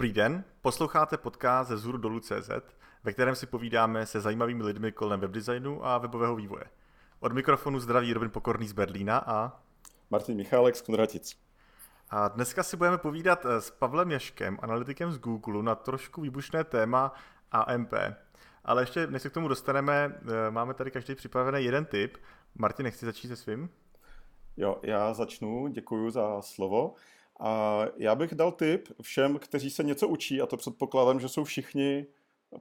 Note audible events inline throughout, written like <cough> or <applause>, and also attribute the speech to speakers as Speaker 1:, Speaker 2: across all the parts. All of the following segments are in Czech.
Speaker 1: Dobrý den, posloucháte podcast ze Zuru dolů CZ, ve kterém si povídáme se zajímavými lidmi kolem webdesignu a webového vývoje. Od mikrofonu zdraví Robin Pokorný z Berlína a...
Speaker 2: Martin Michálek z Konratic.
Speaker 1: A dneska si budeme povídat eh, s Pavlem Jaškem, analytikem z Google, na trošku výbušné téma AMP. Ale ještě než se k tomu dostaneme, eh, máme tady každý připravený jeden tip. Martin, nechci začít se svým?
Speaker 2: Jo, já začnu, děkuji za slovo. A já bych dal tip všem, kteří se něco učí, a to předpokládám, že jsou všichni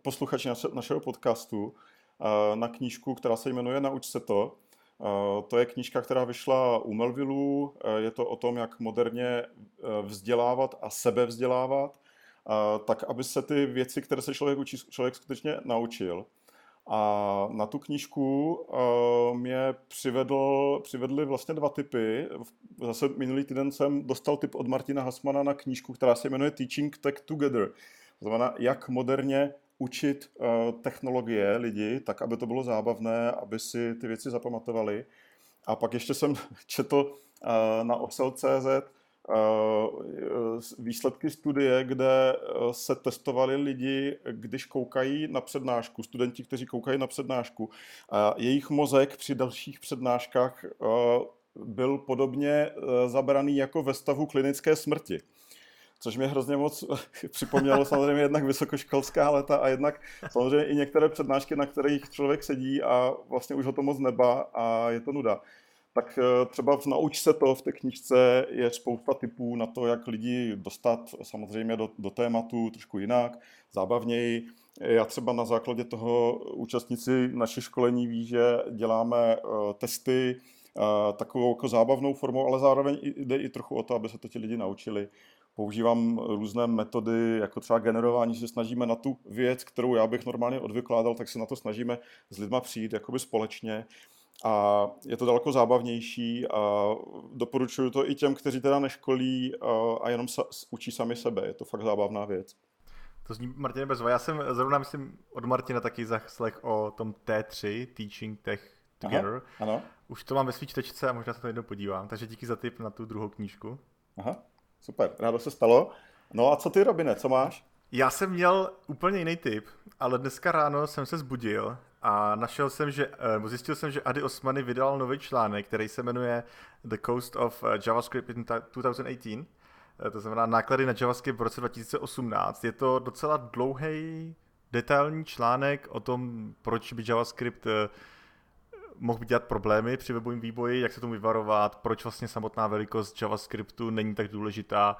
Speaker 2: posluchači našeho podcastu, na knížku, která se jmenuje Nauč se to. To je knížka, která vyšla u Melvillu. Je to o tom, jak moderně vzdělávat a sebevzdělávat, tak aby se ty věci, které se člověk učí, člověk skutečně naučil. A na tu knížku uh, mě přivedl, přivedli vlastně dva typy. Zase minulý týden jsem dostal tip od Martina Hasmana na knížku, která se jmenuje Teaching Tech Together. To znamená, jak moderně učit uh, technologie lidi, tak aby to bylo zábavné, aby si ty věci zapamatovali. A pak ještě jsem <laughs> četl uh, na osel.cz Eh, výsledky studie, kde eh, se testovali lidi, když koukají na přednášku, studenti, kteří koukají na přednášku. Jejich mozek při dalších přednáškách eh, byl podobně zabraný jako ve stavu klinické smrti. Což mě hrozně moc <laughs> připomnělo samozřejmě jednak vysokoškolská leta a jednak samozřejmě i některé přednášky, na kterých člověk sedí a vlastně už ho to moc neba a je to nuda tak eh, třeba v Nauč se to v té knižce je spousta typů na to, jak lidi dostat samozřejmě do, do tématu trošku jinak, zábavněji. Já třeba na základě toho účastníci naše školení ví, že děláme uh, testy uh, takovou jako zábavnou formou, ale zároveň jde i trochu o to, aby se to ti lidi naučili. Používám různé metody, jako třeba generování, že snažíme na tu věc, kterou já bych normálně odvykládal, tak se na to snažíme s lidma přijít jakoby společně a je to daleko zábavnější a doporučuju to i těm, kteří teda neškolí a jenom sa, učí sami sebe. Je to fakt zábavná věc.
Speaker 1: To zní Martin bezva. Já jsem zrovna, myslím, od Martina taky zaslech o tom T3, Teaching Tech Together. Aha,
Speaker 2: ano.
Speaker 1: Už to mám ve svý čtečce a možná se to jednou podívám. Takže díky za tip na tu druhou knížku.
Speaker 2: Aha, super, rádo se stalo. No a co ty, Robine, co máš?
Speaker 1: Já jsem měl úplně jiný tip, ale dneska ráno jsem se zbudil a našel jsem, že, eh, zjistil jsem, že Adi Osmany vydal nový článek, který se jmenuje The Coast of eh, JavaScript in 2018. Eh, to znamená náklady na JavaScript v roce 2018. Je to docela dlouhý, detailní článek o tom, proč by JavaScript mohl dělat problémy při webovém vývoji, jak se tomu vyvarovat, proč vlastně samotná velikost JavaScriptu není tak důležitá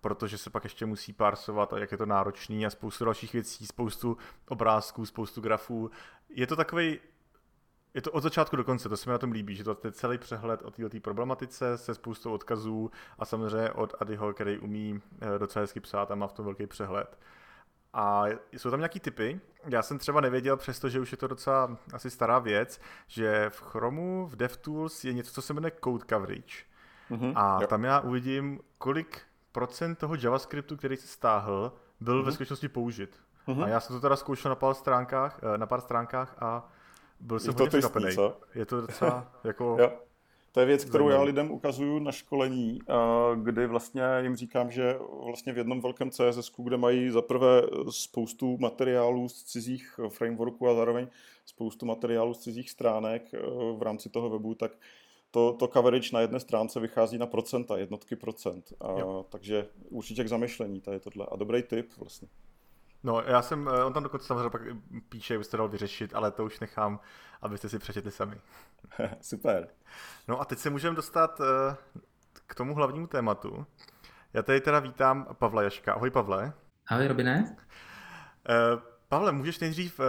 Speaker 1: protože se pak ještě musí parsovat a jak je to náročný a spoustu dalších věcí, spoustu obrázků, spoustu grafů. Je to takový je to od začátku do konce, to se mi na tom líbí, že to je celý přehled o této problematice se spoustou odkazů a samozřejmě od Adyho, který umí eh, docela hezky psát a má v tom velký přehled. A jsou tam nějaký typy. Já jsem třeba nevěděl, přestože už je to docela asi stará věc, že v Chromu, v DevTools je něco, co se jmenuje Code Coverage. Mm-hmm, a jo. tam já uvidím, kolik procent toho JavaScriptu, který se stáhl, byl uh-huh. ve mhm. skutečnosti použit. Uh-huh. A já jsem to teda zkoušel na pár stránkách, eh, na pár stránkách a byl jsem hodně překvapený. Je to docela <laughs> jako...
Speaker 2: jo. To je věc, kterou já lidem ukazuju na školení, eh, kdy vlastně jim říkám, že vlastně v jednom velkém CSS, kde mají zaprvé spoustu materiálů z cizích frameworků a zároveň spoustu materiálů z cizích stránek eh, v rámci toho webu, tak to, to coverage na jedné stránce vychází na procenta, jednotky procent. A, takže určitě k zamyšlení tady tohle. A dobrý tip vlastně.
Speaker 1: No, já jsem, eh, on tam dokonce samozřejmě pak píše, byste dal vyřešit, ale to už nechám, abyste si přečetli sami. <laughs>
Speaker 2: Super.
Speaker 1: No a teď se můžeme dostat eh, k tomu hlavnímu tématu. Já tady teda vítám Pavla Jaška. Ahoj Pavle.
Speaker 3: Ahoj Robine.
Speaker 1: Eh, Pavle, můžeš nejdřív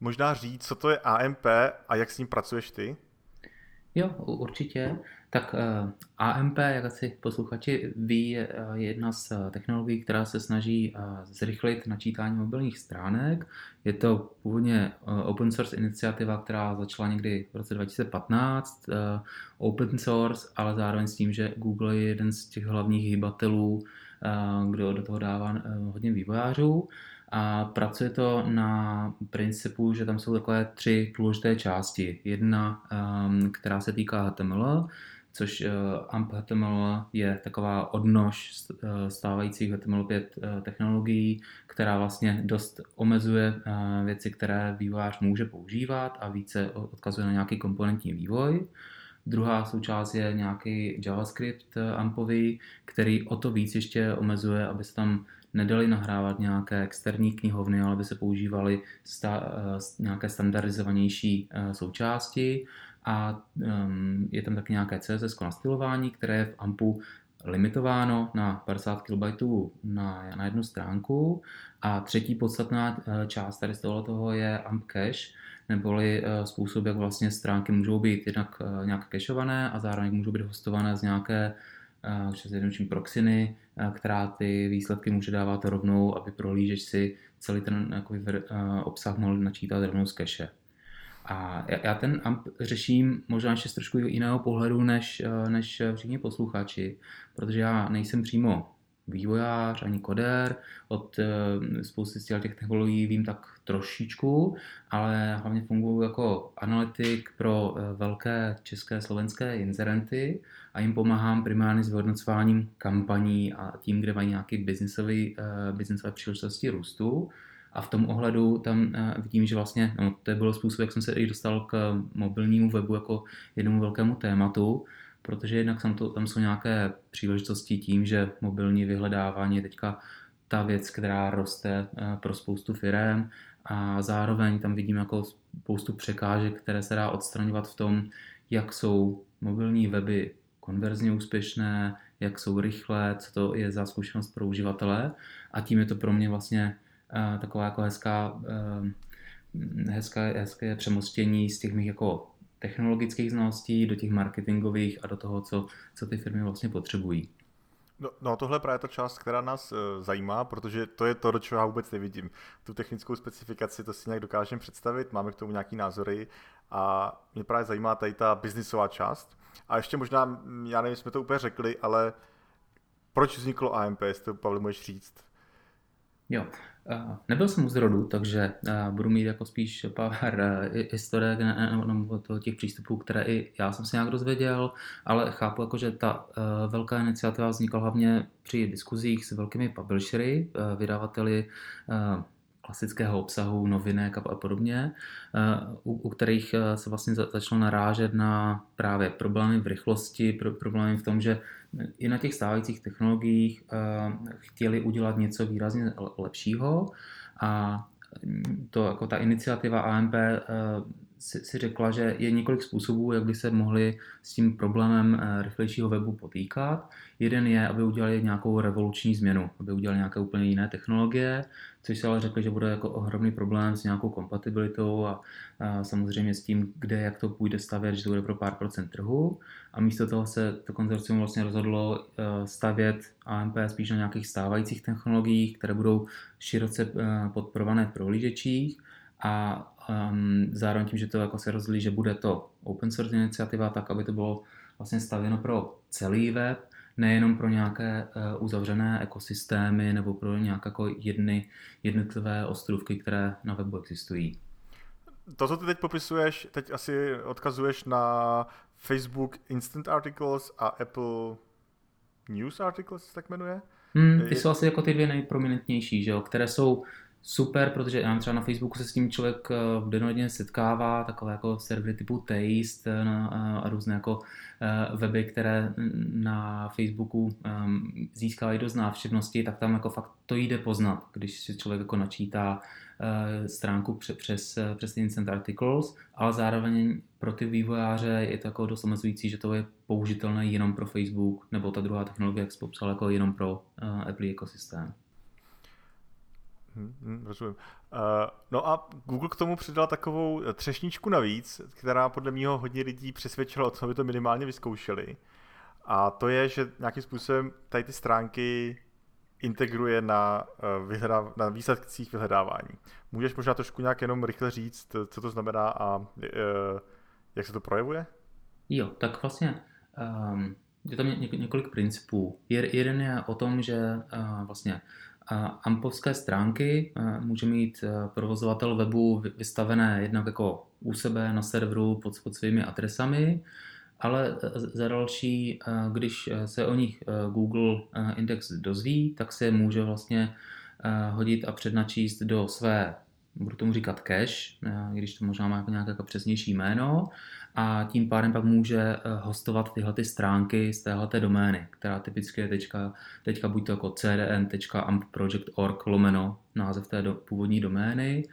Speaker 1: možná říct, co to je AMP a jak s ním pracuješ ty?
Speaker 3: Jo, určitě. Tak eh, AMP, jak asi posluchači ví, je uh, jedna z uh, technologií, která se snaží zrychlit načítání mobilních stránek. Je to původně open source iniciativa, která začala někdy v roce 2015. Uh, open source, ale zároveň s tím, že Google je jeden z těch hlavních hybatelů, uh, kdo do toho dává hodně vývojářů. A pracuje to na principu, že tam jsou takové tři důležité části. Jedna, um, která se týká HTML, což uh, AMP HTML je taková odnož stávajících HTML5 technologií, která vlastně dost omezuje věci, které vývojář může používat a více odkazuje na nějaký komponentní vývoj. Druhá součást je nějaký JavaScript AMPový, který o to víc ještě omezuje, aby se tam nedali nahrávat nějaké externí knihovny, ale by se používaly sta, nějaké standardizovanější součásti a um, je tam taky nějaké CSS nastylování, které je v AMPu limitováno na 50 KB na, na jednu stránku. A třetí podstatná eh, část tady z toho je AMP cache, neboli eh, způsob, jak vlastně stránky můžou být jednak eh, nějak cacheované a zároveň můžou být hostované z nějaké zjednoduším proxiny, která ty výsledky může dávat rovnou, aby prohlížeč si celý ten obsah mohl načítat rovnou z cache. A já ten AMP řeším možná ještě z trošku jiného pohledu než, eh, než všichni posluchači, protože já nejsem přímo vývojář ani kodér, od eh, spousty z těch technologií vím tak trošičku, ale hlavně funguji jako analytik pro eh, velké české slovenské inzerenty a jim pomáhám primárně s vyhodnocováním kampaní a tím, kde mají nějaké biznisové příležitosti růstu. A v tom ohledu tam eh, vidím, že vlastně no, to bylo způsob, jak jsem se i dostal k mobilnímu webu jako jednomu velkému tématu, protože jednak tam, to, tam jsou nějaké příležitosti tím, že mobilní vyhledávání je teďka ta věc, která roste eh, pro spoustu firm a zároveň tam vidím jako spoustu překážek, které se dá odstraňovat v tom, jak jsou mobilní weby konverzně úspěšné, jak jsou rychlé, co to je za zkušenost pro uživatele. A tím je to pro mě vlastně taková jako hezká, hezká, hezké přemostění z těch mých jako technologických znalostí do těch marketingových a do toho, co, co ty firmy vlastně potřebují.
Speaker 1: No, no tohle je právě ta část, která nás uh, zajímá, protože to je to, do čeho já vůbec nevidím. Tu technickou specifikaci to si nějak dokážeme představit, máme k tomu nějaký názory a mě právě zajímá tady ta biznisová část. A ještě možná, já nevím, jsme to úplně řekli, ale proč vzniklo AMP, jestli to Pavel můžeš říct?
Speaker 3: Jo, Nebyl jsem u zrodu, takže budu mít jako spíš pár historiek nebo těch přístupů, které i já jsem se nějak dozvěděl, ale chápu, jako, že ta velká iniciativa vznikla hlavně při diskuzích s velkými publishery, vydavateli klasického obsahu, novinek a podobně, u, u kterých se vlastně začalo narážet na právě problémy v rychlosti, problémy v tom, že i na těch stávajících technologiích eh, chtěli udělat něco výrazně lepšího a to jako ta iniciativa AMP eh, si, si řekla, že je několik způsobů, jak by se mohli s tím problémem eh, rychlejšího webu potýkat. Jeden je, aby udělali nějakou revoluční změnu, aby udělali nějaké úplně jiné technologie, což se ale řekli, že bude jako ohromný problém s nějakou kompatibilitou a, a samozřejmě s tím, kde, jak to půjde stavět, že to bude pro pár procent trhu. A místo toho se to konzorcium vlastně rozhodlo eh, stavět AMP spíš na nějakých stávajících technologiích, které budou široce eh, podporované v prohlížečích a um, zároveň tím, že to jako se rozdělí, že bude to open source iniciativa, tak aby to bylo vlastně stavěno pro celý web, nejenom pro nějaké uh, uzavřené ekosystémy nebo pro nějaké jako jedny, jednotlivé ostrůvky, které na webu existují.
Speaker 1: To, co ty teď popisuješ, teď asi odkazuješ na Facebook Instant Articles a Apple News Articles, tak jmenuje?
Speaker 3: Hmm, ty jsou asi jako ty dvě nejprominentnější, že jo, které jsou super, protože já třeba na Facebooku se s tím člověk eh, v denodenně setkává, takové jako servery typu Taste eh, a, a různé jako eh, weby, které na Facebooku ehm, získávají dost návštěvnosti, tak tam jako fakt to jde poznat, když si člověk jako načítá stránku přes, přes Instant Articles, ale zároveň pro ty vývojáře je to jako dost omezující, že to je použitelné jenom pro Facebook, nebo ta druhá technologie, jak jsi popsal, jako jenom pro Apple ekosystém.
Speaker 1: Hmm, rozumím. Uh, no a Google k tomu přidal takovou třešničku navíc, která podle mě hodně lidí přesvědčila o tom, aby to minimálně vyzkoušeli. A to je, že nějakým způsobem tady ty stránky integruje na, uh, vyhledáv- na výsledcích vyhledávání. Můžeš možná trošku nějak jenom rychle říct, co to znamená a uh, jak se to projevuje?
Speaker 3: Jo, tak vlastně um, je tam ně- několik principů. Jeden je o tom, že uh, vlastně Ampovské stránky může mít provozovatel webu vystavené jednak jako u sebe na serveru pod, pod svými adresami ale za další, když se o nich Google Index dozví, tak se může vlastně hodit a přednačíst do své, budu tomu říkat cache, když to možná má jako nějaké jako přesnější jméno, a tím pádem pak může eh, hostovat tyhle ty stránky z téhle domény, která typicky je teďka, teďka buď to jako cdn.ampproject.org lomeno název té do, původní domény,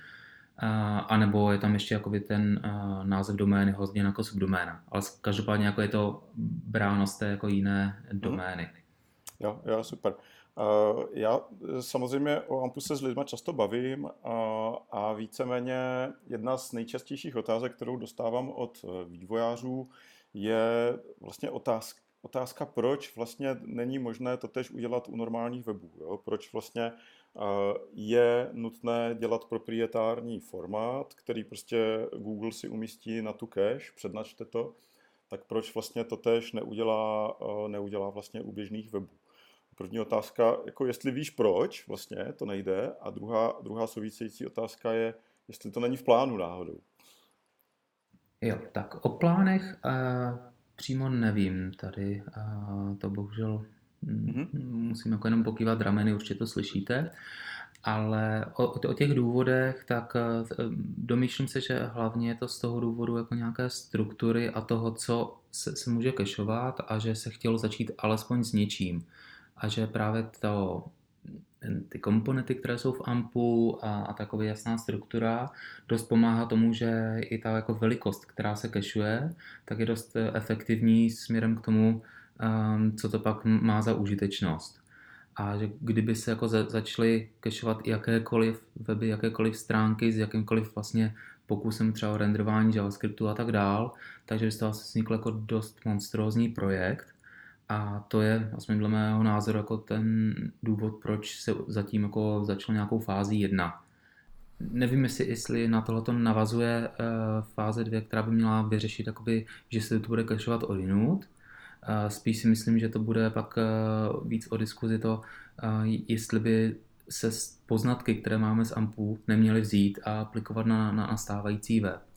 Speaker 3: a, anebo je tam ještě jakoby ten a, název domény hostněn jako subdoména. Ale každopádně jako je to bráno z té jako jiné mhm. domény.
Speaker 2: Jo, jo, super. Já samozřejmě o Ampu se s lidmi často bavím a víceméně jedna z nejčastějších otázek, kterou dostávám od e, vývojářů, je vlastně otázka, otázka, proč vlastně není možné to tež udělat u normálních webů. Jo? Proč vlastně e, je nutné dělat proprietární formát, který prostě Google si umístí na tu cache, přednačte to, tak proč vlastně to tež neudělá, e, neudělá vlastně u běžných webů. První otázka, jako jestli víš proč vlastně to nejde a druhá, druhá související otázka je, jestli to není v plánu náhodou.
Speaker 3: Jo, tak o plánech uh, přímo nevím tady, uh, to bohužel mm-hmm. musím jako jenom pokývat rameny, určitě to slyšíte, ale o, o těch důvodech, tak uh, domýšlím se, že hlavně je to z toho důvodu jako nějaké struktury a toho, co se, se může kešovat a že se chtělo začít alespoň s něčím a že právě to, ty komponenty, které jsou v AMPu a, a taková jasná struktura dost pomáhá tomu, že i ta jako velikost, která se kešuje, tak je dost efektivní směrem k tomu, um, co to pak má za užitečnost. A že kdyby se jako za, začaly kešovat jakékoliv weby, jakékoliv stránky s jakýmkoliv vlastně pokusem třeba o renderování JavaScriptu a tak dál, takže by z toho vznikl jako dost monstrózní projekt, a to je, aspoň dle mého názoru, jako ten důvod, proč se zatím jako začalo nějakou fází jedna. Nevím, jestli, jestli na tohle navazuje uh, fáze dvě, která by měla vyřešit, jakoby, že se to bude kašovat odinut. Uh, spíš si myslím, že to bude pak uh, víc o diskuzi to, uh, jestli by se poznatky, které máme z AMPů, neměly vzít a aplikovat na, na, na stávající web.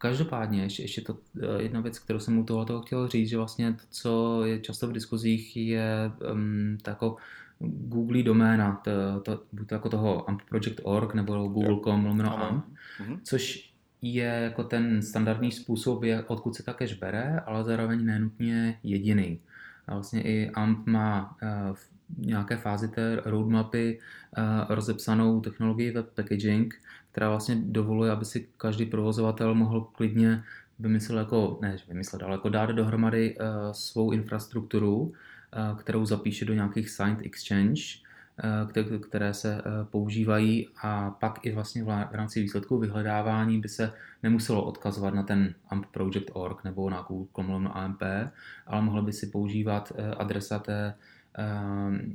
Speaker 3: Každopádně ještě, ještě to eh, jedna věc, kterou jsem u tohoto chtěl říct, že vlastně to, co je často v diskuzích, je um, jako Google doména, to, to, buď to jako toho AMP.org nebo google.com lomeno AMP, mhm. což je jako ten standardní způsob, odkud se ta cache bere, ale zároveň nenutně jediný. A vlastně i AMP má uh, v nějaké fázi té roadmapy uh, rozepsanou technologii web packaging, která vlastně dovoluje, aby si každý provozovatel mohl klidně vymyslet jako, ne vymyslet, ale jako dát dohromady uh, svou infrastrukturu, uh, kterou zapíše do nějakých signed exchange, uh, které se uh, používají a pak i vlastně v rámci výsledku vyhledávání by se nemuselo odkazovat na ten AMP.org nebo na Google AMP, ale mohlo by si používat uh, adresa té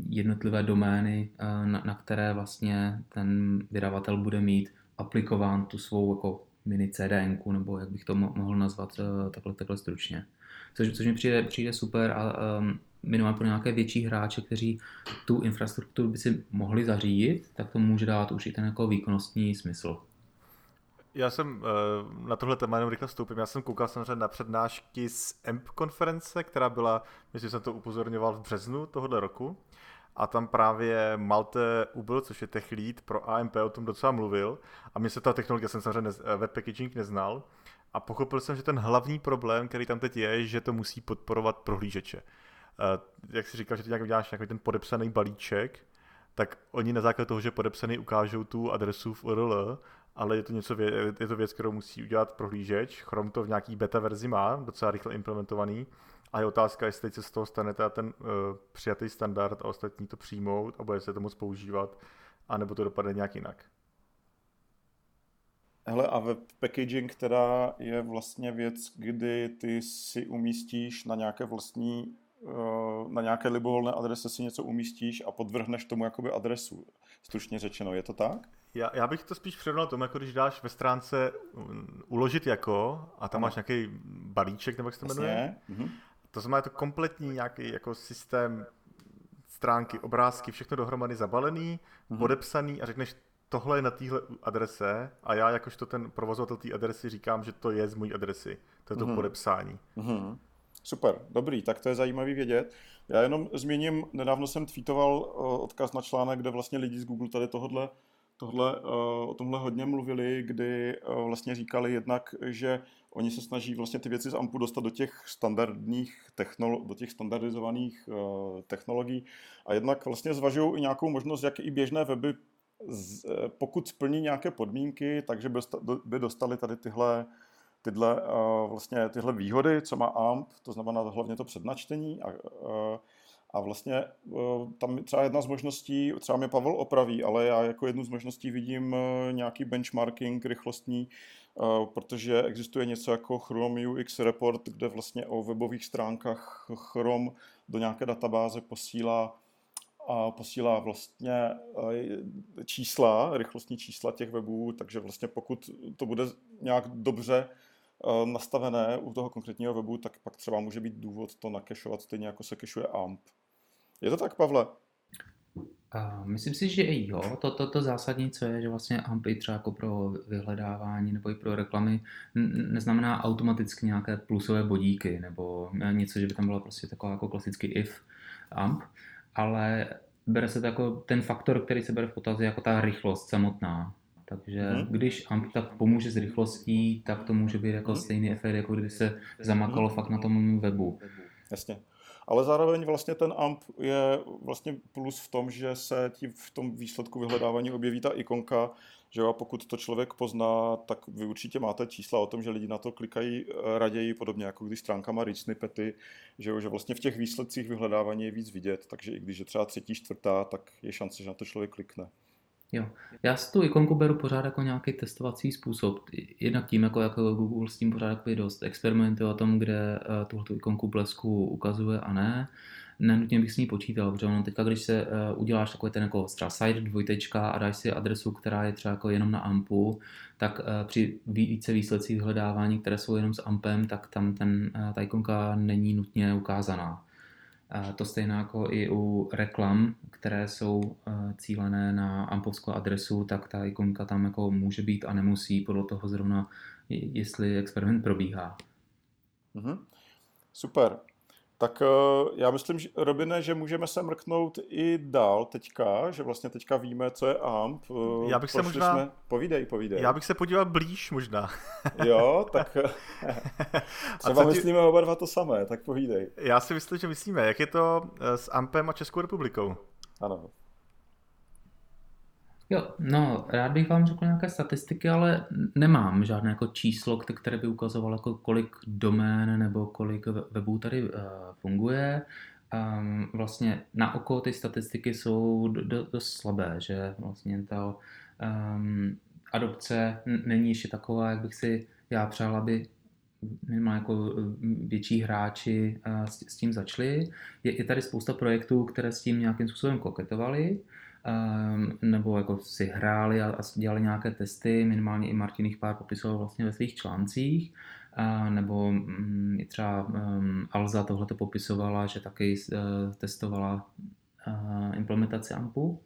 Speaker 3: jednotlivé domény, na, na které vlastně ten vydavatel bude mít aplikován tu svou jako mini CDN, nebo jak bych to mohl nazvat eh, takhle, takhle stručně. Což, což mi přijde, přijde super a um, minimálně pro nějaké větší hráče, kteří tu infrastrukturu by si mohli zařídit, tak to může dát už i ten jako výkonnostní smysl.
Speaker 1: Já jsem uh, na tohle téma jenom rychle vstoupím. Já jsem koukal samozřejmě na přednášky z EMP konference, která byla, myslím, že jsem to upozorňoval v březnu tohoto roku a tam právě Malte Ubl, což je tech lead pro AMP, o tom docela mluvil a mě se ta technologie, jsem samozřejmě nez, web packaging neznal a pochopil jsem, že ten hlavní problém, který tam teď je, že to musí podporovat prohlížeče. Uh, jak si říkal, že ty nějak uděláš nějaký ten podepsaný balíček, tak oni na základě toho, že podepsaný ukážou tu adresu v URL, ale je to něco, je to věc, kterou musí udělat prohlížeč. Chrome to v nějaký beta verzi má, docela rychle implementovaný, a je otázka, jestli se z toho stane teda ten uh, přijatý standard a ostatní to přijmout a bude se to moc používat, anebo to dopadne nějak jinak.
Speaker 2: Hele, a web packaging teda je vlastně věc, kdy ty si umístíš na nějaké vlastní eh, na nějaké libovolné adrese si něco umístíš a podvrhneš tomu jakoby adresu, stručně řečeno. Je to tak?
Speaker 1: Já, já bych to spíš přirovnal tomu, jako když dáš ve stránce mm, uložit jako a tam ano. máš nějaký balíček, nebo jak se to jmenuje. Mhm. To znamená, je to kompletní nějaký jako systém stránky, obrázky, všechno dohromady zabalený, mm-hmm. podepsaný a řekneš, tohle je na téhle adrese a já jakožto ten provozovatel té adresy říkám, že to je z mojí adresy. To je to mm-hmm. podepsání. Mm-hmm.
Speaker 2: Super, dobrý, tak to je zajímavý vědět. Já jenom změním, nedávno jsem tweetoval odkaz na článek, kde vlastně lidi z Google tady tohle, tohle, o tomhle hodně mluvili, kdy vlastně říkali jednak, že oni se snaží vlastně ty věci z AMPu dostat do těch standardních technolo- do těch standardizovaných technologií. A jednak vlastně zvažují i nějakou možnost, jak i běžné weby pokud splní nějaké podmínky, takže by dostali tady tyhle, tyhle, vlastně tyhle výhody, co má AMP, to znamená hlavně to přednačtení. A, a vlastně tam třeba jedna z možností, třeba mě Pavel opraví, ale já jako jednu z možností vidím nějaký benchmarking rychlostní, protože existuje něco jako Chrome UX Report, kde vlastně o webových stránkách Chrome do nějaké databáze posílá a posílá vlastně eh, čísla, rychlostní čísla těch webů, takže vlastně pokud to bude nějak dobře eh, nastavené u toho konkrétního webu, tak pak třeba může být důvod to nakešovat stejně jako se kešuje AMP. Je to tak, Pavle?
Speaker 3: Uh, myslím si, že i jo. To, to, to zásadní, co je, že vlastně AMP i třeba jako pro vyhledávání nebo i pro reklamy neznamená automaticky nějaké plusové bodíky nebo něco, že by tam bylo prostě taková jako klasický if AMP, ale bere se to jako ten faktor, který se bere v potaz, jako ta rychlost samotná. Takže hmm. když AMP tak pomůže s rychlostí, tak to může být jako hmm. stejný efekt, jako kdyby se zamakalo hmm. fakt na tom webu.
Speaker 2: Jasně. Ale zároveň vlastně ten AMP je vlastně plus v tom, že se tím v tom výsledku vyhledávání objeví ta ikonka, že jo, a pokud to člověk pozná, tak vy určitě máte čísla o tom, že lidi na to klikají eh, raději, podobně jako když stránka má rich snippety, že jo, že vlastně v těch výsledcích vyhledávání je víc vidět, takže i když je třeba třetí, čtvrtá, tak je šance, že na to člověk klikne.
Speaker 3: Jo. Já si tu ikonku beru pořád jako nějaký testovací způsob. Jednak tím, jako, jako Google s tím pořád jako dost experimentuje o tom, kde uh, tuhle ikonku blesku ukazuje a ne nenutně bych s ní počítal, protože ono teďka, když se uh, uděláš takový ten jako třeba site dvojtečka a dáš si adresu, která je třeba jako jenom na AMPu, tak uh, při více výsledcích vyhledávání, které jsou jenom s AMPem, tak tam ten, uh, ta ikonka není nutně ukázaná. To stejné jako i u reklam, které jsou uh, cílené na ampovskou adresu, tak ta ikonka tam jako může být a nemusí podle toho zrovna, jestli experiment probíhá.
Speaker 2: Mm-hmm. Super. Tak eh, já myslím, že, Robine, že můžeme se mrknout i dál teďka, že vlastně teďka víme, co je AMP.
Speaker 1: Eh, já bych se možná... Jsme...
Speaker 2: Povídej, povídej.
Speaker 1: Já bych se podíval blíž možná. <laughs>
Speaker 2: jo, tak <laughs> eh, třeba ti... myslíme oba dva to samé, tak povídej.
Speaker 1: Já si myslím, že myslíme. Jak je to s AMPem a Českou republikou?
Speaker 2: Ano.
Speaker 3: Jo, no, rád bych vám řekl nějaké statistiky, ale nemám žádné jako číslo, které by ukazovalo, jako kolik domén nebo kolik webů tady uh, funguje. Um, vlastně na oko ty statistiky jsou dost do slabé, že vlastně ta um, adopce není ještě taková, jak bych si já přál, aby minimálně jako větší hráči uh, s, tím začali. Je, je tady spousta projektů, které s tím nějakým způsobem koketovali, Ehm, nebo jako si hráli a, dělali nějaké testy, minimálně i Martin jich pár popisoval vlastně ve svých článcích, nebo mm, i třeba um, Alza tohle to popisovala, že taky uh, testovala uh, implementaci AMPu.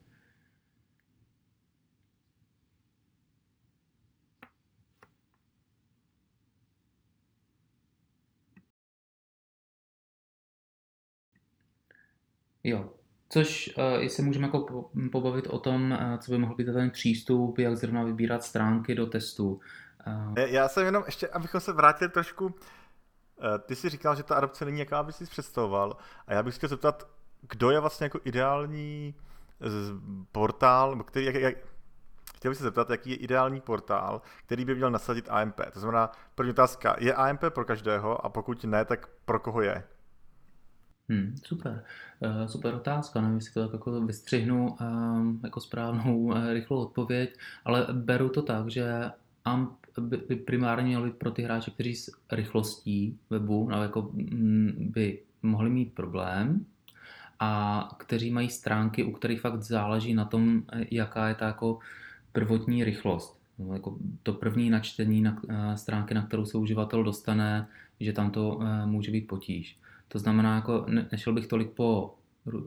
Speaker 3: Jo, Což, uh, jestli můžeme jako pobavit o tom, uh, co by mohl být ten přístup, jak zrovna vybírat stránky do testu.
Speaker 1: Uh... Já jsem jenom ještě, abychom se vrátili trošku, ty jsi říkal, že ta adopce není jaká by si představoval a já bych chtěl zeptat, kdo je vlastně jako ideální portál, který, jak, jak, chtěl bych se zeptat, jaký je ideální portál, který by měl nasadit AMP. To znamená, první otázka, je AMP pro každého a pokud ne, tak pro koho je?
Speaker 3: Hmm, super, uh, super otázka, nevím, jestli to tak jako vystřihnu um, jako správnou uh, rychlou odpověď, ale beru to tak, že AMP by primárně měl být pro ty hráče, kteří s rychlostí webu no, jako, mm, by mohli mít problém a kteří mají stránky, u kterých fakt záleží na tom, jaká je ta jako prvotní rychlost. No, jako to první načtení na stránky, na kterou se uživatel dostane, že tam to může být potíž. To znamená, jako nešel bych tolik po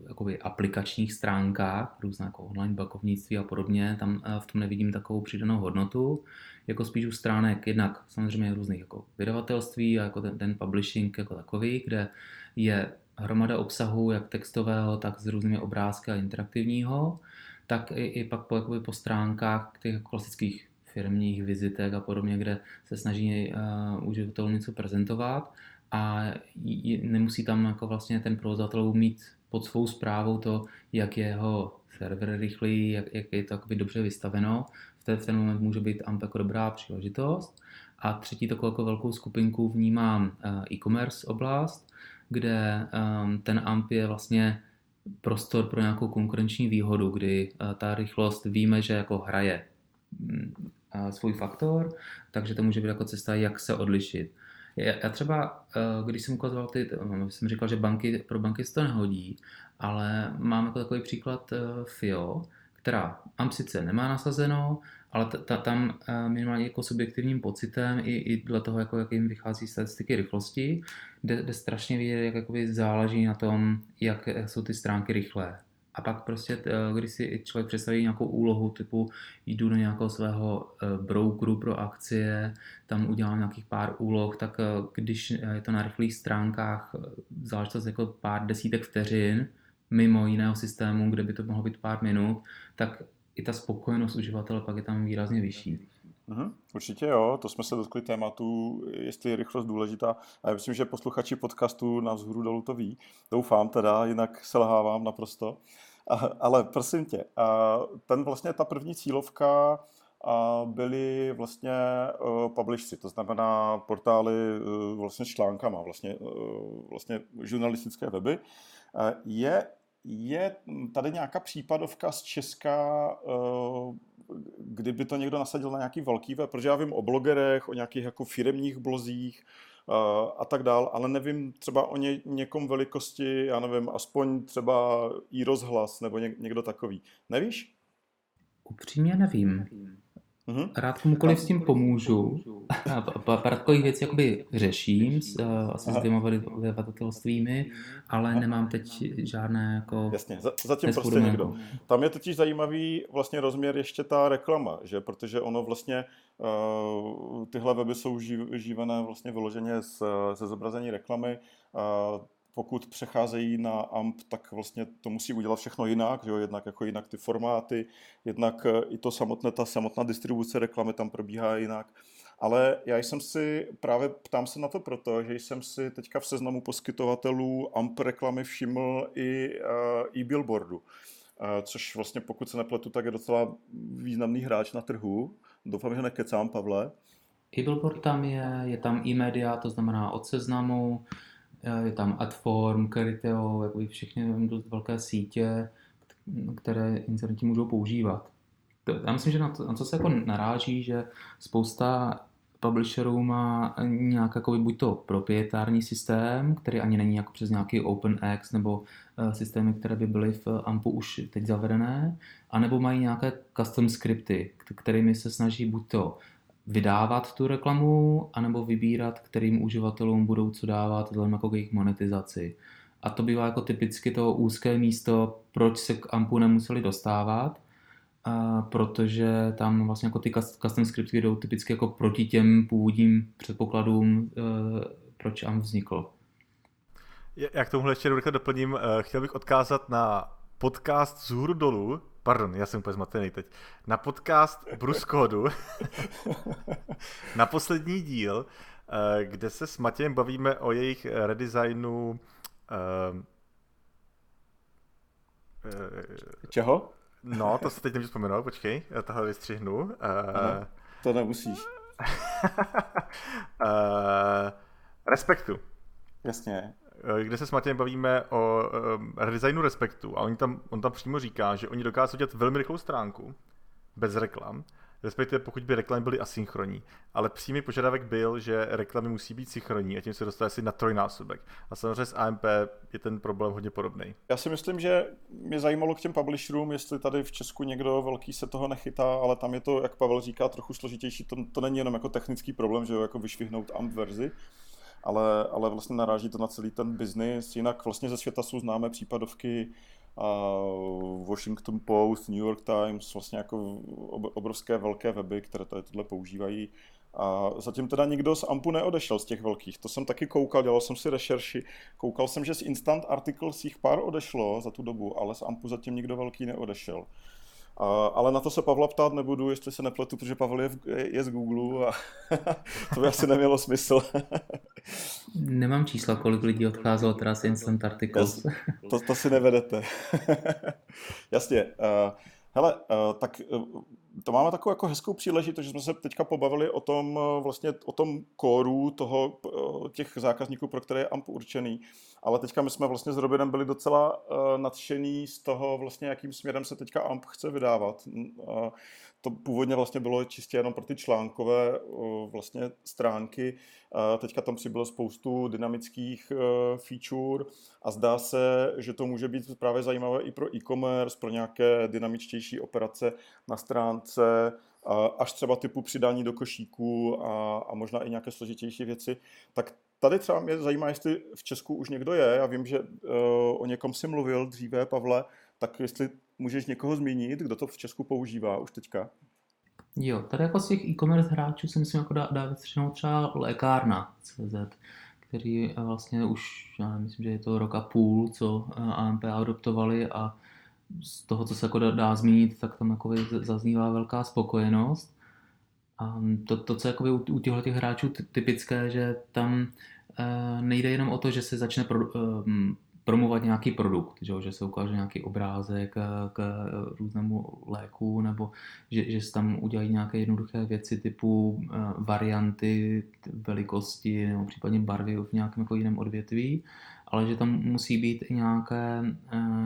Speaker 3: jakoby aplikačních stránkách, různé jako online bankovnictví a podobně, tam v tom nevidím takovou přidanou hodnotu, jako spíš u stránek jednak samozřejmě různých jako vydavatelství a jako ten, ten publishing jako takový, kde je hromada obsahu, jak textového, tak s různými obrázky a interaktivního, tak i, i pak po, jakoby po stránkách těch klasických firmních vizitek a podobně, kde se snaží uh, uživatelům něco prezentovat a nemusí tam jako vlastně ten provozovatel mít pod svou zprávou to, jak je jeho server rychlý, jak, jak je to dobře vystaveno. V ten, v ten moment může být AMP jako dobrá příležitost. A třetí takovou jako velkou skupinku vnímám uh, e-commerce oblast, kde um, ten AMP je vlastně prostor pro nějakou konkurenční výhodu, kdy uh, ta rychlost víme, že jako hraje uh, svůj faktor, takže to může být jako cesta, jak se odlišit. Já třeba, uh, když jsem ukazoval ty, jsem říkal, že banky, pro banky se to nehodí, ale mám jako takový příklad FIO, která AMP sice nemá nasazeno, ale ta, ta, tam uh, minimálně jako subjektivním pocitem i, i dle toho, jako, jak jim vychází statistiky rychlosti, kde, kde strašně vidět, jak jakoby záleží na tom, jak jsou ty stránky rychlé. A pak prostě, uh, když si člověk představí nějakou úlohu typu jdu do nějakého svého uh, brokeru pro akcie, tam udělám nějakých pár úloh, tak uh, když je to na rychlých stránkách záležitost jako pár desítek vteřin, mimo jiného systému, kde by to mohlo být pár minut, tak i ta spokojenost uživatele pak je tam výrazně vyšší.
Speaker 2: Uhum, určitě jo, to jsme se dotkli tématu, jestli je rychlost důležitá. A já myslím, že posluchači podcastu na vzhůru dolů to ví. Doufám teda, jinak selhávám naprosto. A, ale prosím tě, a ten vlastně ta první cílovka a byly vlastně uh, publishři, to znamená portály uh, vlastně s článkama, vlastně, uh, vlastně žurnalistické weby. Je je tady nějaká případovka z Česka, eh, kdyby to někdo nasadil na nějaký velký web, protože já vím o blogerech, o nějakých jako firemních blozích eh, a tak dál, ale nevím třeba o ně, někom velikosti, já nevím, aspoň třeba i rozhlas nebo někdo takový. Nevíš?
Speaker 3: Upřímně nevím. Mm-hmm. Rád komukoliv s tím pomůžu. Pár takových věcí jakoby řeším s, uh, asi s dvěma vydavatelstvími, ale nemám teď žádné jako...
Speaker 2: Jasně, zatím prostě někdo. Tam je totiž zajímavý vlastně rozměr ještě ta reklama, že protože ono vlastně uh, tyhle weby jsou živené vlastně vyloženě ze zobrazení reklamy, uh, pokud přecházejí na AMP, tak vlastně to musí udělat všechno jinak, jo? jednak jako jinak ty formáty, jednak eh, i to samotné, ta samotná distribuce reklamy tam probíhá jinak. Ale já jsem si, právě ptám se na to proto, že jsem si teďka v seznamu poskytovatelů AMP reklamy všiml i e-billboardu, uh, což vlastně pokud se nepletu, tak je docela významný hráč na trhu. Doufám, že nekecám, Pavle.
Speaker 3: E-billboard tam je, je tam e-media, to znamená od seznamu, je tam Adform, Cariteo, jakoby všechny dost velké sítě, které incidenti můžou používat. Já myslím, že na, to, na co se jako naráží, že spousta publisherů má nějak jako buď to proprietární systém, který ani není jako přes nějaký OpenX nebo uh, systémy, které by byly v AMPu už teď zavedené, anebo mají nějaké custom skripty, kterými se snaží buď to vydávat tu reklamu, anebo vybírat, kterým uživatelům budou co dávat vzhledem jako k jejich monetizaci. A to bývá jako typicky to úzké místo, proč se k AMPu nemuseli dostávat, a protože tam vlastně jako ty custom scripty jdou typicky jako proti těm původním předpokladům, e, proč AMP vznikl.
Speaker 1: Já k tomuhle ještě rychle doplním. E, chtěl bych odkázat na podcast z hůru dolů, Pardon, já jsem úplně zmatený teď. Na podcast Bruskodu, <laughs> na poslední díl, eh, kde se s Matějem bavíme o jejich redesignu uh,
Speaker 2: Čeho?
Speaker 1: No, to se teď nemůžu vzpomenout, počkej, já tohle vystřihnu. Uh,
Speaker 2: ano, to nemusíš.
Speaker 1: uh, <laughs> respektu.
Speaker 2: Jasně.
Speaker 1: Eh, kde se s Matějem bavíme o um, redesignu Respektu a on tam, on tam přímo říká, že oni dokážou dělat velmi rychlou stránku, bez reklam, respektive pokud by reklamy byly asynchronní. Ale přímý požadavek byl, že reklamy musí být synchronní a tím se dostane asi na trojnásobek. A samozřejmě s AMP je ten problém hodně podobný.
Speaker 2: Já si myslím, že mě zajímalo k těm publisherům, jestli tady v Česku někdo velký se toho nechytá, ale tam je to, jak Pavel říká, trochu složitější. To, to není jenom jako technický problém, že jo, jako vyšvihnout AMP verzi, ale, ale vlastně naráží to na celý ten biznis. Jinak vlastně ze světa jsou známé případovky uh, Washington Post, New York Times, vlastně jako obrovské velké weby, které tady tohle používají. A zatím teda nikdo z AMPu neodešel z těch velkých. To jsem taky koukal, dělal jsem si rešerši. Koukal jsem, že z Instant Articles jich pár odešlo za tu dobu, ale z AMPu zatím nikdo velký neodešel. A, ale na to se Pavla ptát nebudu, jestli se nepletu, protože Pavel je, v, je z Google a <laughs> to by asi nemělo smysl. <laughs>
Speaker 3: Nemám čísla, kolik lidí odcházelo teda z Instant Articles.
Speaker 2: To, to si nevedete. <laughs> Jasně. Uh, hele, uh, tak uh, to máme takovou jako hezkou příležitost, že jsme se teďka pobavili o tom, vlastně o tom kóru toho, těch zákazníků, pro které je AMP určený. Ale teďka my jsme vlastně s Robinem byli docela uh, nadšení z toho, vlastně, jakým směrem se teďka AMP chce vydávat. Uh, to původně vlastně bylo čistě jenom pro ty článkové uh, vlastně stránky. Uh, teďka tam přibylo spoustu dynamických uh, feature a zdá se, že to může být právě zajímavé i pro e-commerce, pro nějaké dynamičtější operace na stránce, až třeba typu přidání do košíku a, a možná i nějaké složitější věci, tak tady třeba mě zajímá, jestli v Česku už někdo je. Já vím, že uh, o někom si mluvil dříve, Pavle, tak jestli můžeš někoho zmínit, kdo to v Česku používá už teďka?
Speaker 3: Jo, tady jako z těch e-commerce hráčů si myslím jako dá, dá většinou třeba lékárna CZ, který eh, vlastně už, já myslím, že je to rok a půl, co eh, AMP adoptovali a z toho, co se jako dá, dá zmínit, tak tam jako zaznívá velká spokojenost. To, to co je u, těchto těch hráčů typické, že tam uh, nejde jenom o to, že se začne pro, uh, promovat nějaký produkt, že, že se ukáže nějaký obrázek k různému léku, nebo že, že se tam udělají nějaké jednoduché věci typu varianty, velikosti nebo případně barvy v nějakém jako jiném odvětví, ale že tam musí být i nějaké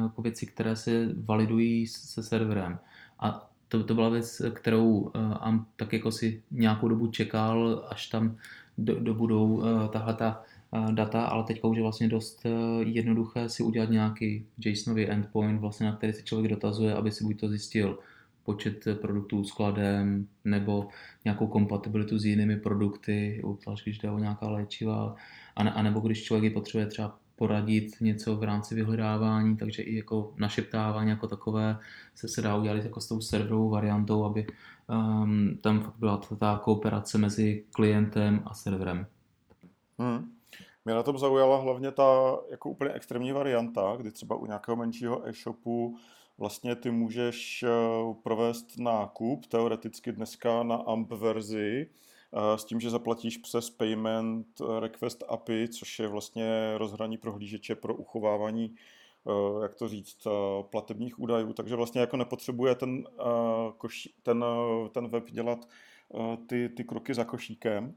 Speaker 3: jako věci, které se validují se serverem. A to, to byla věc, kterou uh, Amp tak jako si nějakou dobu čekal, až tam do, dobudou uh, tahle ta uh, data, ale teďka už je vlastně dost jednoduché si udělat nějaký JSONový endpoint, vlastně, na který se člověk dotazuje, aby si buď to zjistil počet produktů skladem nebo nějakou kompatibilitu s jinými produkty, obzvlášť když jde o nějaká léčiva, a, a nebo když člověk potřebuje třeba poradit něco v rámci vyhledávání, takže i jako našeptávání jako takové se, se dá udělat jako s tou serverovou variantou, aby um, tam fakt byla ta kooperace mezi klientem a serverem.
Speaker 2: Hmm. Mě na tom zaujala hlavně ta jako úplně extrémní varianta, kdy třeba u nějakého menšího e-shopu vlastně ty můžeš eh, provést nákup teoreticky dneska na AMP verzi, s tím, že zaplatíš přes Payment Request API, což je vlastně rozhraní prohlížeče pro uchovávání eh, jak to říct, eh, platebních údajů, takže vlastně jako nepotřebuje ten, eh, ten, ten web dělat ty, ty kroky za košíkem.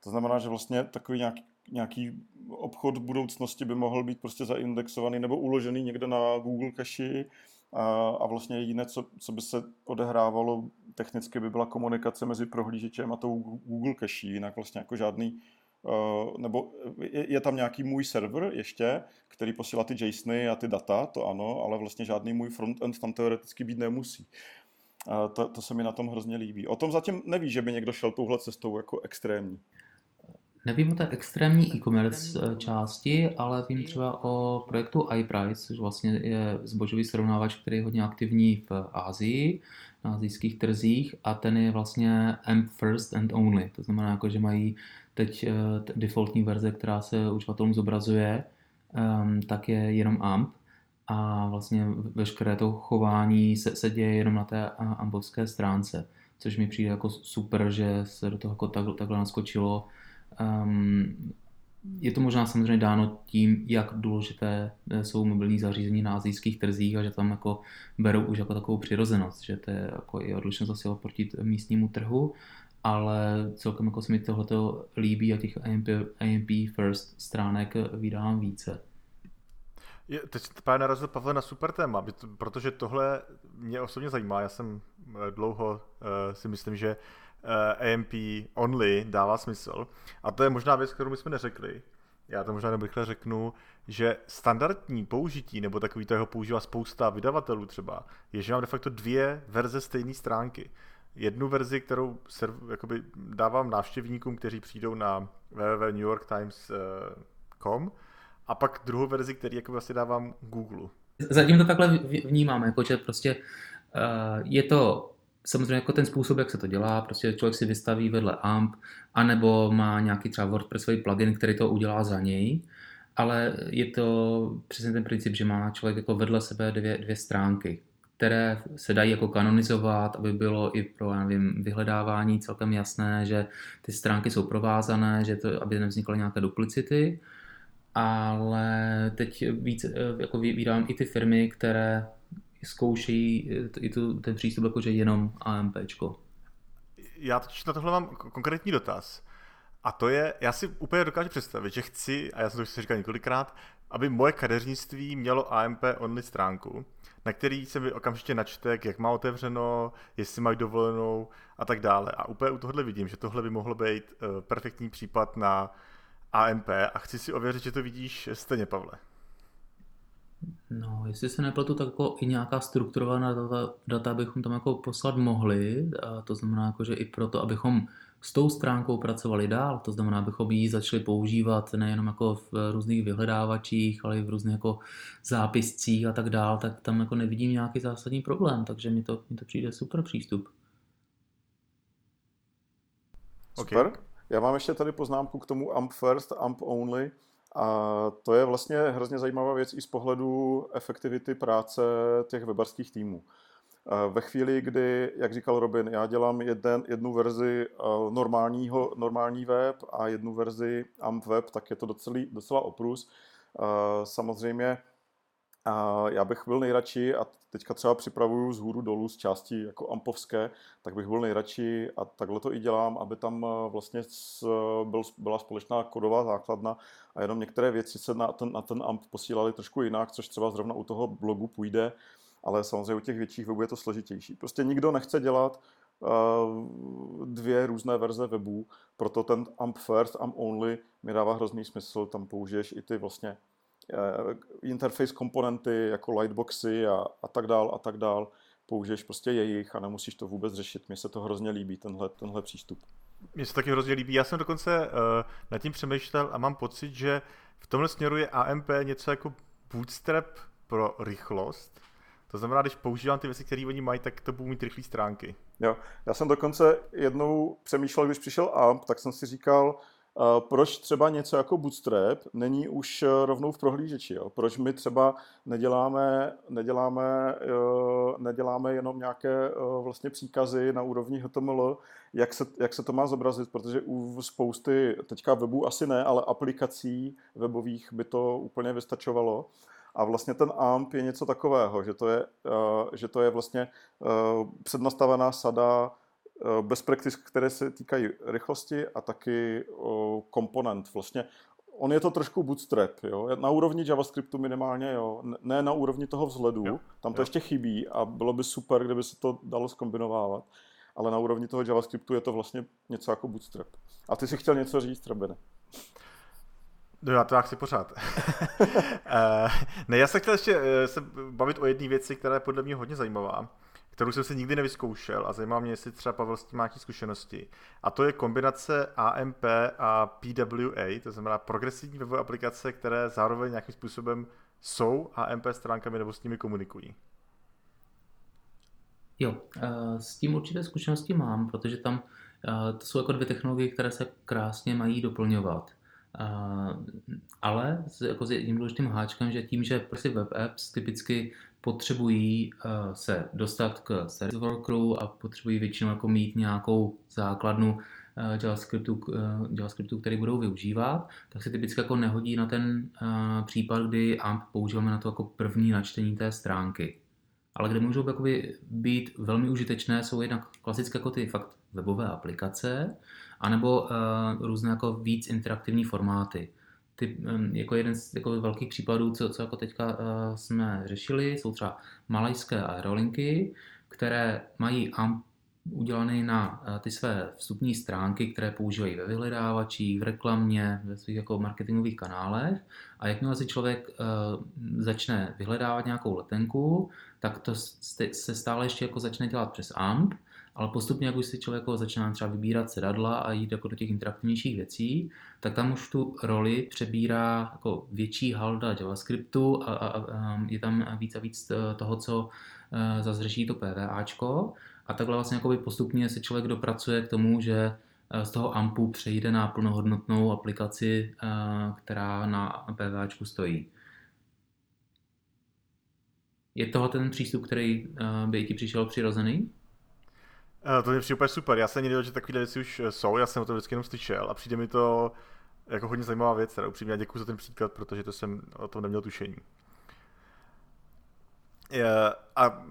Speaker 2: To znamená, že vlastně takový nějaký, nějaký obchod v budoucnosti by mohl být prostě zaindexovaný nebo uložený někde na Google Cache a, a vlastně jediné, co, co by se odehrávalo technicky, by byla komunikace mezi prohlížečem a tou Google Cache, jinak vlastně jako žádný, uh, nebo je, je tam nějaký můj server ještě, který posílá ty JSONy a ty data, to ano, ale vlastně žádný můj frontend tam teoreticky být nemusí. Uh, to, to se mi na tom hrozně líbí. O tom zatím neví, že by někdo šel touhle cestou jako extrémní.
Speaker 3: Nevím o té extrémní e-commerce eh, části, ale vím třeba o projektu iPrice, což vlastně je zbožový srovnávač, který je hodně aktivní v Ázii, na azijských trzích a ten je vlastně AMP first and only. To znamená, jako, že mají teď eh, defaultní verze, která se uživatelům zobrazuje, um, tak je jenom AMP a vlastně veškeré to chování se, se děje jenom na té AMPovské stránce, což mi přijde jako super, že se do toho jako takhle, takhle naskočilo Um, je to možná samozřejmě dáno tím, jak důležité eh, jsou mobilní zařízení na azijských trzích a že tam jako berou už jako takovou přirozenost, že to je jako i odlišnost asi oproti místnímu trhu, ale celkem jako se mi tohleto líbí a těch AMP, AMP first stránek vydávám více.
Speaker 1: Je, teď právě narazil Pavle na super téma, protože tohle mě osobně zajímá. Já jsem eh, dlouho uh, si myslím, že AMP only dává smysl. A to je možná věc, kterou my jsme neřekli. Já to možná jenom rychle řeknu, že standardní použití, nebo takový to jeho používá spousta vydavatelů třeba, je, že mám de facto dvě verze stejné stránky. jednu verzi, kterou serv, jakoby dávám návštěvníkům, kteří přijdou na www.newyorktimes.com a pak druhou verzi, který jako vlastně dávám Google.
Speaker 3: Zatím to takhle vnímám, jako že prostě uh, je to samozřejmě jako ten způsob, jak se to dělá, prostě člověk si vystaví vedle AMP, anebo má nějaký třeba WordPressový plugin, který to udělá za něj, ale je to přesně ten princip, že má člověk jako vedle sebe dvě, dvě stránky, které se dají jako kanonizovat, aby bylo i pro nevím, vyhledávání celkem jasné, že ty stránky jsou provázané, že to, aby nevznikly nějaké duplicity, ale teď víc jako vydávám i ty firmy, které zkouší i tu, ten přístup jakože jenom AMPčko.
Speaker 1: Já teď na tohle mám konkrétní dotaz. A to je, já si úplně dokážu představit, že chci, a já jsem to už říkal několikrát, aby moje kadeřnictví mělo AMP only stránku, na který se mi okamžitě načte, jak má otevřeno, jestli mají dovolenou a tak dále. A úplně u tohle vidím, že tohle by mohlo být uh, perfektní případ na AMP a chci si ověřit, že to vidíš stejně, Pavle.
Speaker 3: No, jestli se nepletu, tak jako i nějaká strukturovaná data, data bychom tam jako poslat mohli, a to znamená, jako, že i proto, abychom s tou stránkou pracovali dál, to znamená, abychom ji začali používat nejenom jako v různých vyhledávačích, ale i v různých jako zápiscích a tak dál, tak tam jako nevidím nějaký zásadní problém, takže mi to, mi to přijde super přístup.
Speaker 2: Super. Okay. Já mám ještě tady poznámku k tomu AMP first, AMP only. A to je vlastně hrozně zajímavá věc i z pohledu efektivity práce těch webarských týmů. Ve chvíli, kdy, jak říkal Robin, já dělám jeden, jednu verzi normálního, normální web a jednu verzi AMP web, tak je to docela, docela oprus. Samozřejmě a já bych byl nejradši, a teďka třeba připravuju z hůru dolů z části jako ampovské, tak bych byl nejradši, a takhle to i dělám, aby tam vlastně byl, byla společná kodová základna a jenom některé věci se na ten, na ten amp posílaly trošku jinak, což třeba zrovna u toho blogu půjde, ale samozřejmě u těch větších webů je to složitější. Prostě nikdo nechce dělat dvě různé verze webů, proto ten AMP first, AMP only mi dává hrozný smysl, tam použiješ i ty vlastně Eh, interface komponenty jako lightboxy a, a tak dál a tak dál. Použiješ prostě jejich a nemusíš to vůbec řešit. Mně se to hrozně líbí, tenhle, tenhle přístup.
Speaker 1: Mně se taky hrozně líbí. Já jsem dokonce uh, nad tím přemýšlel a mám pocit, že v tomhle směru je AMP něco jako bootstrap pro rychlost. To znamená, když používám ty věci, které oni mají, tak to budou mít rychlé stránky.
Speaker 2: Jo, já jsem dokonce jednou přemýšlel, když přišel AMP, tak jsem si říkal, proč třeba něco jako Bootstrap není už eh, rovnou v prohlížeči? Jo? Proč my třeba neděláme, neděláme, eh, neděláme jenom nějaké eh, vlastně příkazy na úrovni HTML, jak se, jak se to má zobrazit, protože u spousty, teďka webů asi ne, ale aplikací webových by to úplně vystačovalo. A vlastně ten AMP je něco takového, že to je, že to je vlastně přednastavená sada Eh, best practice, které se týkají rychlosti a taky komponent. Vlastně on je to trošku bootstrap, jo? na úrovni JavaScriptu minimálně, jo? ne na úrovni toho vzhledu, jo. tam to jo. ještě chybí a bylo by super, kdyby se to dalo skombinovávat, ale na úrovni toho JavaScriptu je to vlastně něco jako bootstrap. A ty si chtěl něco říct, Robine?
Speaker 1: No já to já chci pořád. <laughs> Eh, ne, já se chtěl ještě eh, se bavit o jedné věci, která je podle mě hodně zajímavá kterou jsem si nikdy nevyzkoušel a zajímá mě, jestli třeba Pavel s tím má zkušenosti. A to je kombinace AMP a PWA, to znamená progresivní webové aplikace, které zároveň nějakým způsobem jsou AMP stránkami nebo s nimi komunikují.
Speaker 3: Jo, eh, s tím určité zkušenosti mám, protože tam eh, to jsou jako dvě technologie, které se krásně mají doplňovat. Eh, ale jako s jedním důležitým háčkem, že tím, že prostě web apps typicky potřebují uh, se dostat k service workeru a potřebují většinou jako mít nějakou základnu uh, JavaScriptu, uh, JavaScriptu, který budou využívat, tak se typicky jako nehodí na ten případ, kdy AMP používáme na to jako první načtení té stránky. Ale kde můžou jakoby být velmi užitečné, jsou jednak klasické jako ty fakt webové aplikace, anebo uh, různé jako víc interaktivní formáty ty, jako jeden z jako velkých případů, co, co jako teďka uh, jsme řešili, jsou třeba malajské aerolinky, které mají AMP udělané na uh, ty své vstupní stránky, které používají ve vyhledávačích, v reklamě, ve svých jako marketingových kanálech. A jakmile si člověk uh, začne vyhledávat nějakou letenku, tak to se stále ještě jako začne dělat přes AMP ale postupně, jak už si člověk začíná třeba vybírat sedadla a jít jako do těch interaktivnějších věcí, tak tam už tu roli přebírá jako větší halda JavaScriptu a, a, a je tam víc a víc toho, co uh, zazřeší to PVAčko. A takhle vlastně postupně se člověk dopracuje k tomu, že z toho AMPu přejde na plnohodnotnou aplikaci, která na PVAčku stojí. Je toho ten přístup, který by ti přišel přirozený?
Speaker 1: To mě přijde úplně super. Já jsem nevěděl, že takové věci už e, jsou, já jsem o tom vždycky jenom slyšel a přijde mi to jako hodně zajímavá věc. Teda upřímně děkuji za ten příklad, protože to jsem o tom neměl tušení. A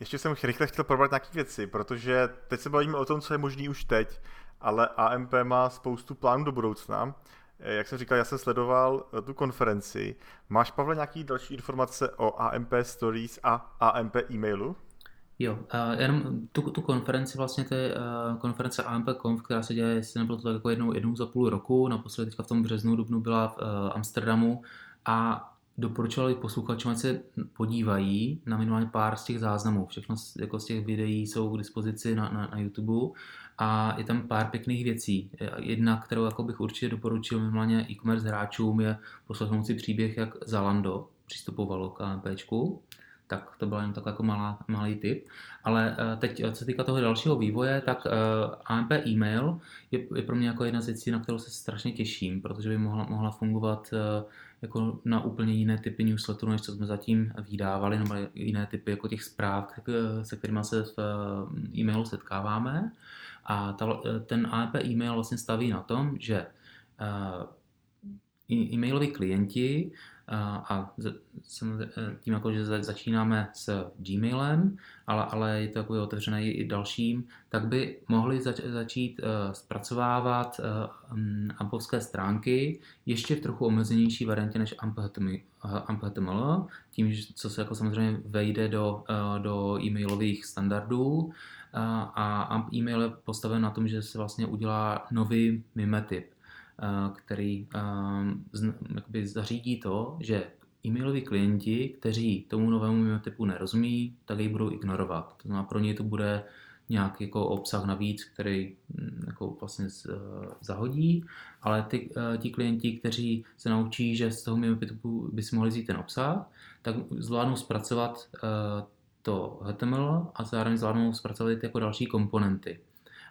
Speaker 1: ještě jsem rychle chtěl probrat nějaké věci, protože teď se bavíme o tom, co je možné už teď, ale AMP má spoustu plánů do budoucna. E, jak jsem říkal, já jsem sledoval tu konferenci. Máš, Pavle, nějaký další informace o AMP Stories a AMP e-mailu?
Speaker 3: Jo, uh, jenom tu, tu konferenci, vlastně to je uh, konference AMP Conf, která se děje, jestli nebylo to tak jako jednou, jednou za půl roku, naposledy teďka v tom březnu, dubnu byla v uh, Amsterdamu a doporučovali posluchačům, ať se podívají na minimálně pár z těch záznamů. Všechno z, jako z těch videí jsou k dispozici na, na, na YouTube a je tam pár pěkných věcí. Jedna, kterou jako bych určitě doporučil minimálně e-commerce hráčům, je poslechnout si příběh, jak Zalando přistupovalo k AMPčku tak to byl jen tak jako malá, malý tip. Ale eh, teď, co se týká toho dalšího vývoje, tak eh, AMP e-mail je, je pro mě jako jedna z věcí, na kterou se strašně těším, protože by mohla, mohla fungovat eh, jako na úplně jiné typy newsletterů, než co jsme zatím vydávali, nebo jiné typy jako těch zpráv, se kterými se v e-mailu setkáváme. A ta, ten AMP e-mail vlastně staví na tom, že e-mailoví klienti a tím jako, že začínáme s Gmailem, ale, ale je to jako otevřené i dalším, tak by mohli zač, začít uh, zpracovávat uh, ampovské stránky ještě v trochu omezenější variantě než AMP.html, tím, co se jako samozřejmě vejde do, uh, do e-mailových standardů, a AMP e-mail je postaven na tom, že se vlastně udělá nový mimetyp. Eh, který eh, jakoby zařídí to, že e-mailoví klienti, kteří tomu novému typu nerozumí, tak jej budou ignorovat. To znamená, pro ně to bude nějaký jako obsah navíc, který hm, jako vlastně eh, zahodí, ale ty, ti klienti, kteří se naučí, že z toho typu by si mohli vzít ten obsah, tak zvládnou zpracovat to HTML a zároveň zvládnou zpracovat jako další komponenty.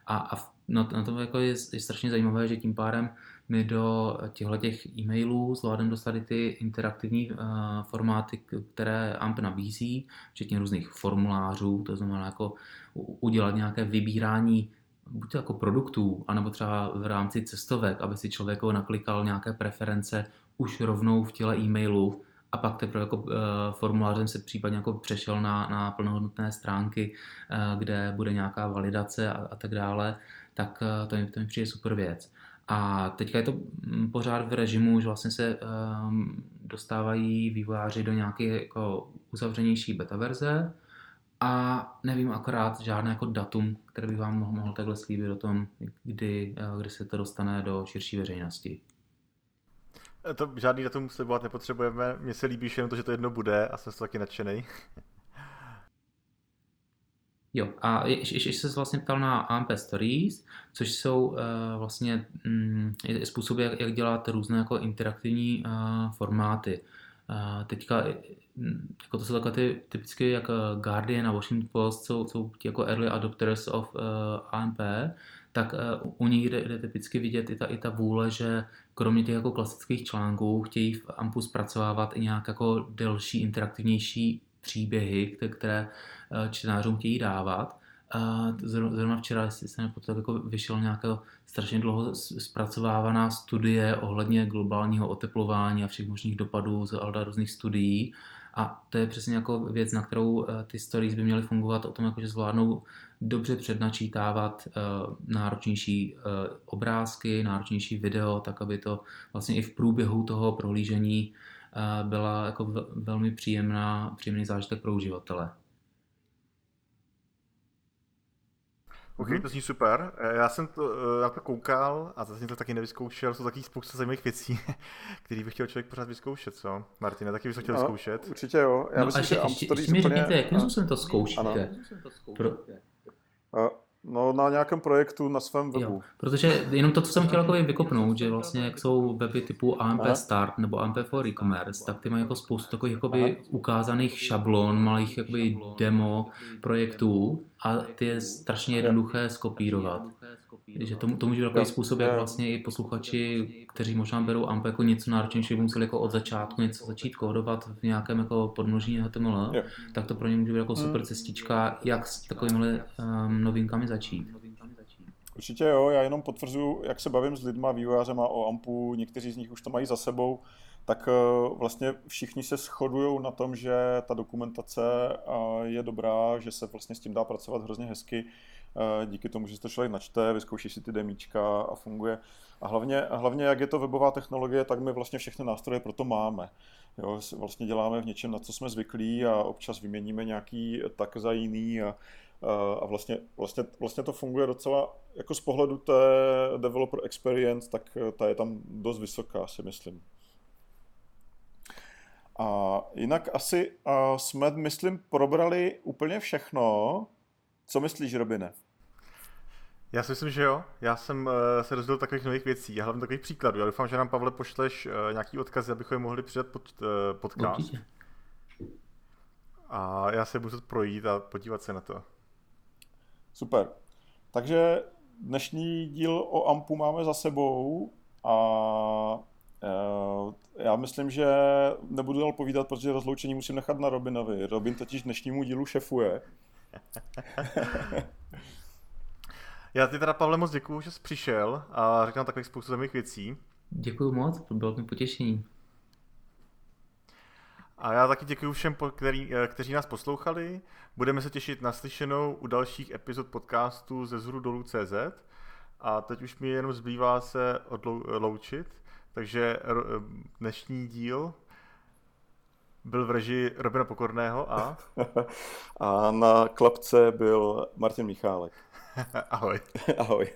Speaker 3: A, a na, na tom jako je, je strašně zajímavé, že tím pádem my do těchto těch e-mailů zvládneme dostat ty interaktivní uh, formáty, které AMP nabízí, včetně různých formulářů, to znamená jako udělat nějaké vybírání buď to jako produktů, anebo třeba v rámci cestovek, aby si člověk naklikal nějaké preference už rovnou v těle e-mailu a pak teprve jako uh, formulářem se případně jako přešel na, na plnohodnotné stránky, uh, kde bude nějaká validace a, a tak dále, tak uh, to, mi, to mi přijde super věc. A teďka je to mm, pořád v režimu, že vlastně se um, dostávají vývojáři do nějaké jako uzavřenější beta verze a nevím akorát žádné jako datum, které by vám mohl, mohl takhle slíbit o tom, kdy, eh, kdy se to dostane do širší veřejnosti.
Speaker 1: Eh, to žádný datum slibovat nepotřebujeme. Mně se líbí jenom to, že to jedno bude a jsem z taky nadšený. <laughs>
Speaker 3: Jo, a ještě, se vlastně ptal na AMP Stories, což jsou uh, vlastně um, způsoby, jak, jak dělat různé jako interaktivní uh, formáty. Uh, teďka, mm, jako to jsou takové ty typicky jak Guardian a Washington Post, jsou, jsou jako early adopters of uh, AMP, tak uh, u nich jde, jde typicky vidět i ta, i ta vůle, že kromě těch jako klasických článků chtějí v AMPu zpracovávat i nějak jako delší, interaktivnější příběhy, které eh, čtenářům chtějí dávat. Zrovna včera, jestli se nepotřeba, jako vyšel nějaká strašně dlouho zpracovávaná studie ohledně globálního oteplování a všech možných dopadů z Alda různých studií. A to je přesně jako věc, na kterou eh, ty stories by měly fungovat o tom, jako že zvládnou dobře přednačítávat uh, náročnější obrázky, náročnější video, tak aby to vlastně i v průběhu toho prohlížení byla jako velmi příjemná, příjemný zážitek pro uživatele.
Speaker 1: Ok, mm-hmm. to zní super. E, já jsem to, e, na to koukal a zase to taky nevyzkoušel. Jsou taky spousta zajímavých věcí, <laughs> které by chtěl člověk pořád vyzkoušet, co? Martina, taky bys to chtěl no, zkoušet?
Speaker 2: Určitě jo.
Speaker 3: Já no myslím, že ještě, ještě mi řekněte, jakým způsobem to zkoušíte? Pro...
Speaker 2: No na nějakém projektu na svém webu. Jo,
Speaker 3: protože jenom to, co jsem chtěl jako vykopnout, že vlastně jak jsou weby typu AMP Aha. Start nebo AMP for e-commerce, tak ty mají jako spoustu takových jakoby ukázaných šablon, malých jakoby demo projektů a ty je strašně jednoduché skopírovat. Že to, to může být takový způsob, jak vlastně i posluchači, kteří možná berou AMP jako něco náročnějšího, museli jako od začátku něco začít kódovat v nějakém jako podmnoží HTML, tak to pro ně může být jako super cestička, jak s takovými um, novinkami začít.
Speaker 2: Určitě jo, já jenom potvrzuju, jak se bavím s lidma, vývojářema o AMPu, někteří z nich už to mají za sebou, tak eh, vlastně všichni se shodují na tom, že ta dokumentace eh, je dobrá, že se vlastně s tím dá pracovat hrozně hezky, díky tomu, že to člověk načte, vyzkouší si ty demíčka a funguje. A hlavně, a hlavně, jak je to webová technologie, tak my vlastně všechny nástroje pro to máme. Jo, vlastně děláme v něčem, na co jsme zvyklí a občas vyměníme nějaký tak za jiný a, a vlastně, vlastně, vlastně to funguje docela, jako z pohledu té developer experience, tak ta je tam dost vysoká, si myslím. A jinak asi jsme, myslím, probrali úplně všechno. Co myslíš, Robine?
Speaker 1: Já si myslím, že jo. Já jsem uh, se dozvěděl takových nových věcí a hlavně takových příkladů. Já doufám, že nám, Pavle, pošleš uh, nějaký odkazy, abychom je mohli přidat pod uh, podcast. Určitě. A já se muset projít a podívat se na to.
Speaker 2: Super. Takže dnešní díl o AMPu máme za sebou a Eh, já myslím, že nebudu dál povídat, protože rozloučení musím nechat na Robinovi. Robin totiž dnešnímu dílu šefuje. <laughs>
Speaker 1: Já ti teda, Pavle, moc děkuju, že jsi přišel a řekl nám takových spoustu zajímavých věcí.
Speaker 3: Děkuji moc, to bylo mi potěšení.
Speaker 1: A já taky děkuji všem, který, eh, kteří nás poslouchali. Budeme se těšit na slyšenou u dalších epizod podcastu ze zhru dolů CZ. A teď už mi jenom zbývá se odloučit. Takže dnešní díl byl v režii Robina Pokorného a... <laughs>
Speaker 2: a na klapce byl Martin Michálek. <laughs>
Speaker 1: Ahoj. <laughs>
Speaker 2: Ahoj.